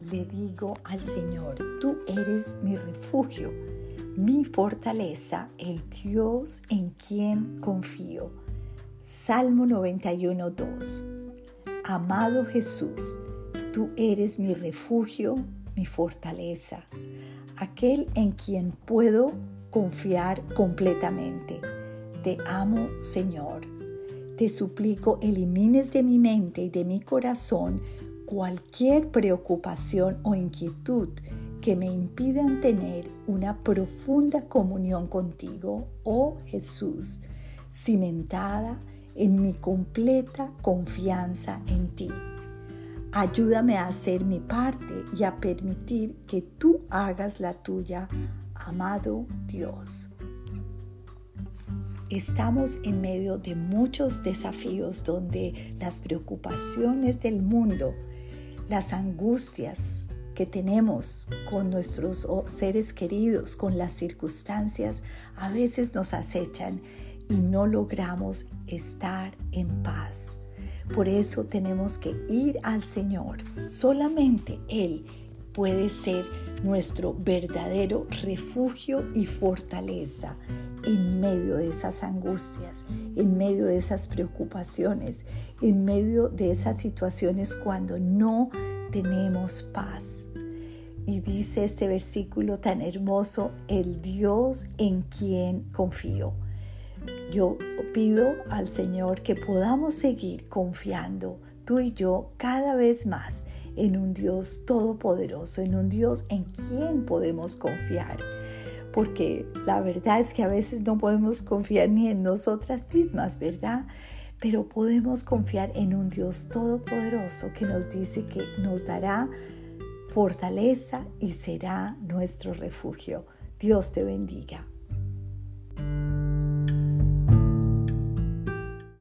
bendigo al Señor. Tú eres mi refugio, mi fortaleza, el Dios en quien confío. Salmo 91, 2. Amado Jesús, tú eres mi refugio, mi fortaleza, aquel en quien puedo confiar completamente. Te amo, Señor. Te suplico elimines de mi mente y de mi corazón cualquier preocupación o inquietud que me impidan tener una profunda comunión contigo, oh Jesús, cimentada en mi completa confianza en ti. Ayúdame a hacer mi parte y a permitir que tú hagas la tuya, amado Dios. Estamos en medio de muchos desafíos donde las preocupaciones del mundo las angustias que tenemos con nuestros seres queridos, con las circunstancias, a veces nos acechan y no logramos estar en paz. Por eso tenemos que ir al Señor. Solamente Él puede ser nuestro verdadero refugio y fortaleza en medio de esas angustias, en medio de esas preocupaciones, en medio de esas situaciones cuando no tenemos paz. Y dice este versículo tan hermoso, el Dios en quien confío. Yo pido al Señor que podamos seguir confiando, tú y yo, cada vez más en un Dios todopoderoso, en un Dios en quien podemos confiar porque la verdad es que a veces no podemos confiar ni en nosotras mismas, ¿verdad? Pero podemos confiar en un Dios todopoderoso que nos dice que nos dará fortaleza y será nuestro refugio. Dios te bendiga.